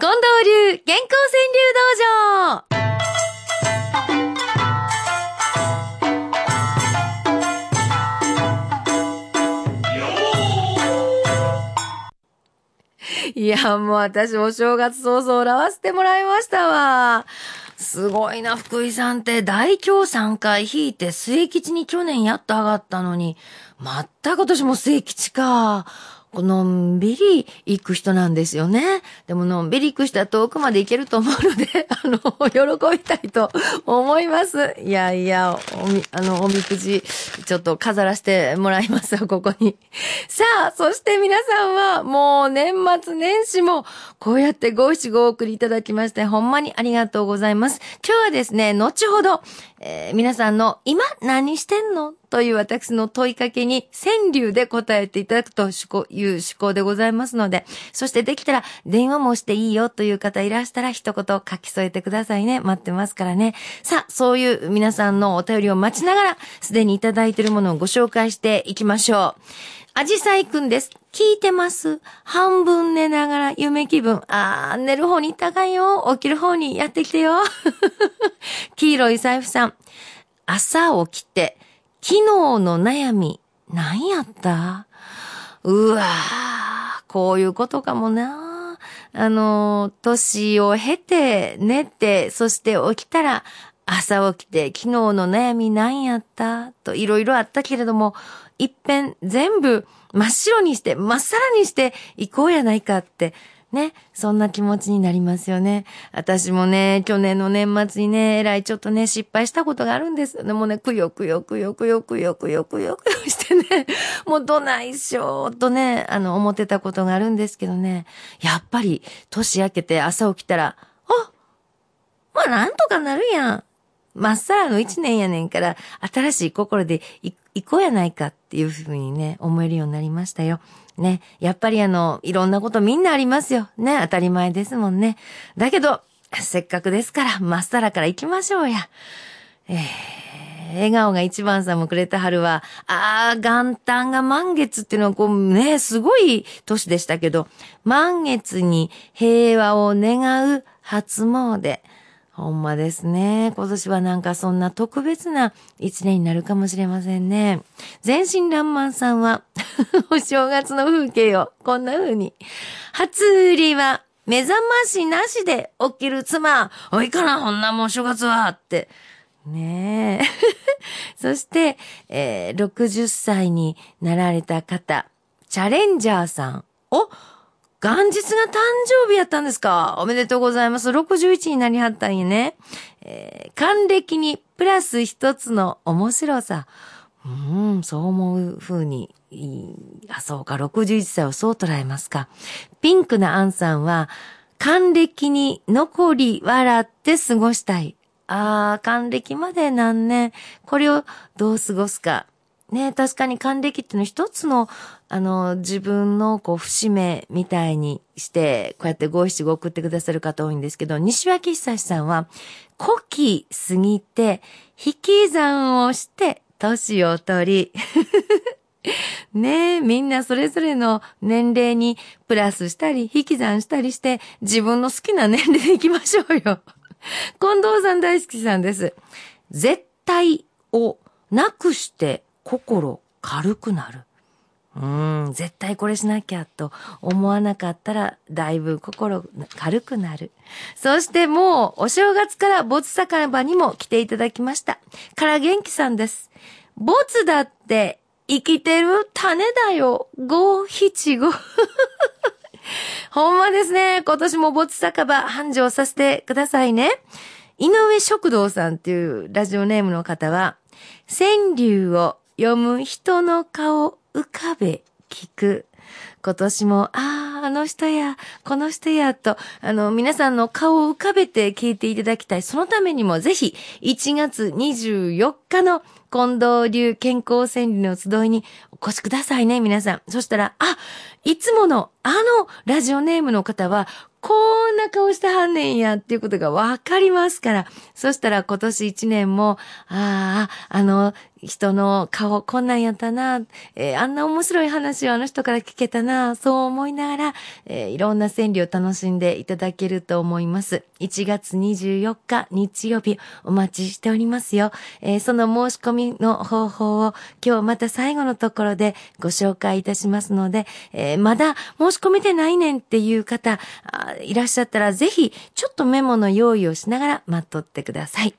近藤流健康川柳道場いや、もう私お正月早々笑わせてもらいましたわ。すごいな、福井さんって大凶3回引いて末吉に去年やっと上がったのに、全く今年も末吉か。のんびり行く人なんですよね。でものんびり行く人は遠くまで行けると思うので、あの、喜びたいと思います。いやいや、おみ、あの、おみくじ、ちょっと飾らせてもらいますよ、ここに。さあ、そして皆さんは、もう年末年始も、こうやってご七ごお送りいただきまして、ほんまにありがとうございます。今日はですね、後ほど、えー、皆さんの今何してんのという私の問いかけに川柳で答えていただくという趣向でございますので、そしてできたら電話もしていいよという方いらしたら一言書き添えてくださいね。待ってますからね。さあ、そういう皆さんのお便りを待ちながら、すでにいただいているものをご紹介していきましょう。アジサイくんです。聞いてます。半分寝ながら夢気分。あー、寝る方に高いよ。起きる方にやってきてよ。黄色い財布さん。朝起きて、昨日の悩み、何やった？うわー、こういうことかもな。あの、年を経て、寝て、そして起きたら、朝起きて、昨日の悩み何やった？といろいろあったけれども、一遍全部真っ白にして、まっさらにしていこうやないかってね、そんな気持ちになりますよね。私もね、去年の年末にね、えらいちょっとね、失敗したことがあるんですよね。もね、くよくよくよくよくよくよくよくよしてね、もうどないしょーとね、あの、思ってたことがあるんですけどね、やっぱり、年明けて朝起きたら、あまあなんとかなるやん。まっさらの一年やねんから、新しい心で行行こうやないかっていうふうにね、思えるようになりましたよ。ね。やっぱりあの、いろんなことみんなありますよ。ね。当たり前ですもんね。だけど、せっかくですから、まっさらから行きましょうや。えー、笑顔が一番さんもくれた春は、あー、元旦が満月っていうのはこうね、すごい年でしたけど、満月に平和を願う初詣。ほんまですね。今年はなんかそんな特別な一年になるかもしれませんね。全身爛漫さんは お正月の風景をこんな風に。初売りは目覚ましなしで起きる妻。おいかな、こんなもん正月はって。ねえ。そして、えー、60歳になられた方、チャレンジャーさん。お元日が誕生日やったんですか？おめでとうございます。61になりはったんやね。えー、還暦にプラス一つの面白さ。うん、そう思う風に、あ、そうか、61歳をそう捉えますか。ピンクなアンさんは、還暦に残り笑って過ごしたい。ああ、還暦まで何年、これをどう過ごすか。ね確かに還暦っていうのは一つの、あの、自分のこう、節目みたいにして、こうやって五七五送ってくださる方多いんですけど、西脇久さんは、古希過ぎて、引き算をして、年を取り、ねえ、みんなそれぞれの年齢にプラスしたり、引き算したりして、自分の好きな年齢でいきましょうよ。近藤さん大好きさんです。絶対をなくして心軽くなる。うん、絶対これしなきゃと思わなかったら、だいぶ心軽くなる。そしてもう、お正月から没酒場にも来ていただきました。から元気さんです。没だって生きてる種だよ。五七五。ほんまですね。今年も没酒場繁盛させてくださいね。井上食堂さんっていうラジオネームの方は、川柳を読む人の顔浮かべ聞く。今年も、ああ、あの人や、この人や、と、あの、皆さんの顔を浮かべて聞いていただきたい。そのためにも、ぜひ、1月24日の近藤流健康川柳の集いにお越しくださいね、皆さん。そしたら、あ、いつもの、あの、ラジオネームの方は、こんな顔してはんねんやっていうことがわかりますから。そしたら今年一年も、ああ、あの、人の顔こんなんやったな、えー、あんな面白い話をあの人から聞けたな、そう思いながら、えー、いろんな川柳を楽しんでいただけると思います。1月24日日曜日お待ちしておりますよ。えー、その申し込みの方法を今日また最後のところでご紹介いたしますので、え、まだ申し込めてないねんっていう方いらっしゃったらぜひちょっとメモの用意をしながら待っとってください。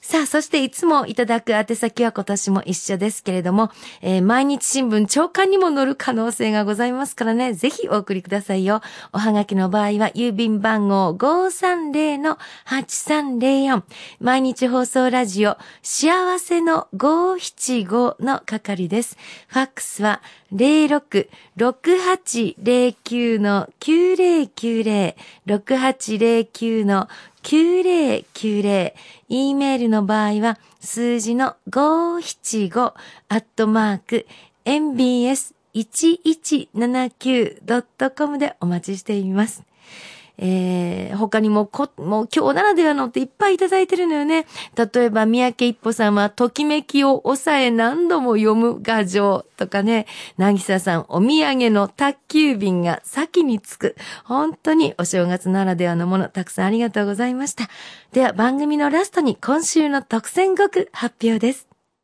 さあ、そしていつもいただく宛先は今年も一緒ですけれども、えー、毎日新聞長官にも載る可能性がございますからね、ぜひお送りくださいよ。おはがきの場合は郵便番号530-8304毎日放送ラジオ幸せの575の係です。ファックスは06-6809の9090 6809の9090 e メールの場合は数字の575アットマーク mbs1179.com でお待ちしています。えー、他にもこ、もう今日ならではのっていっぱいいただいてるのよね。例えば、三宅一歩さんは、ときめきを抑え何度も読む画像とかね、なぎささん、お土産の宅急便が先に着く。本当にお正月ならではのもの、たくさんありがとうございました。では、番組のラストに今週の特選語句発表です。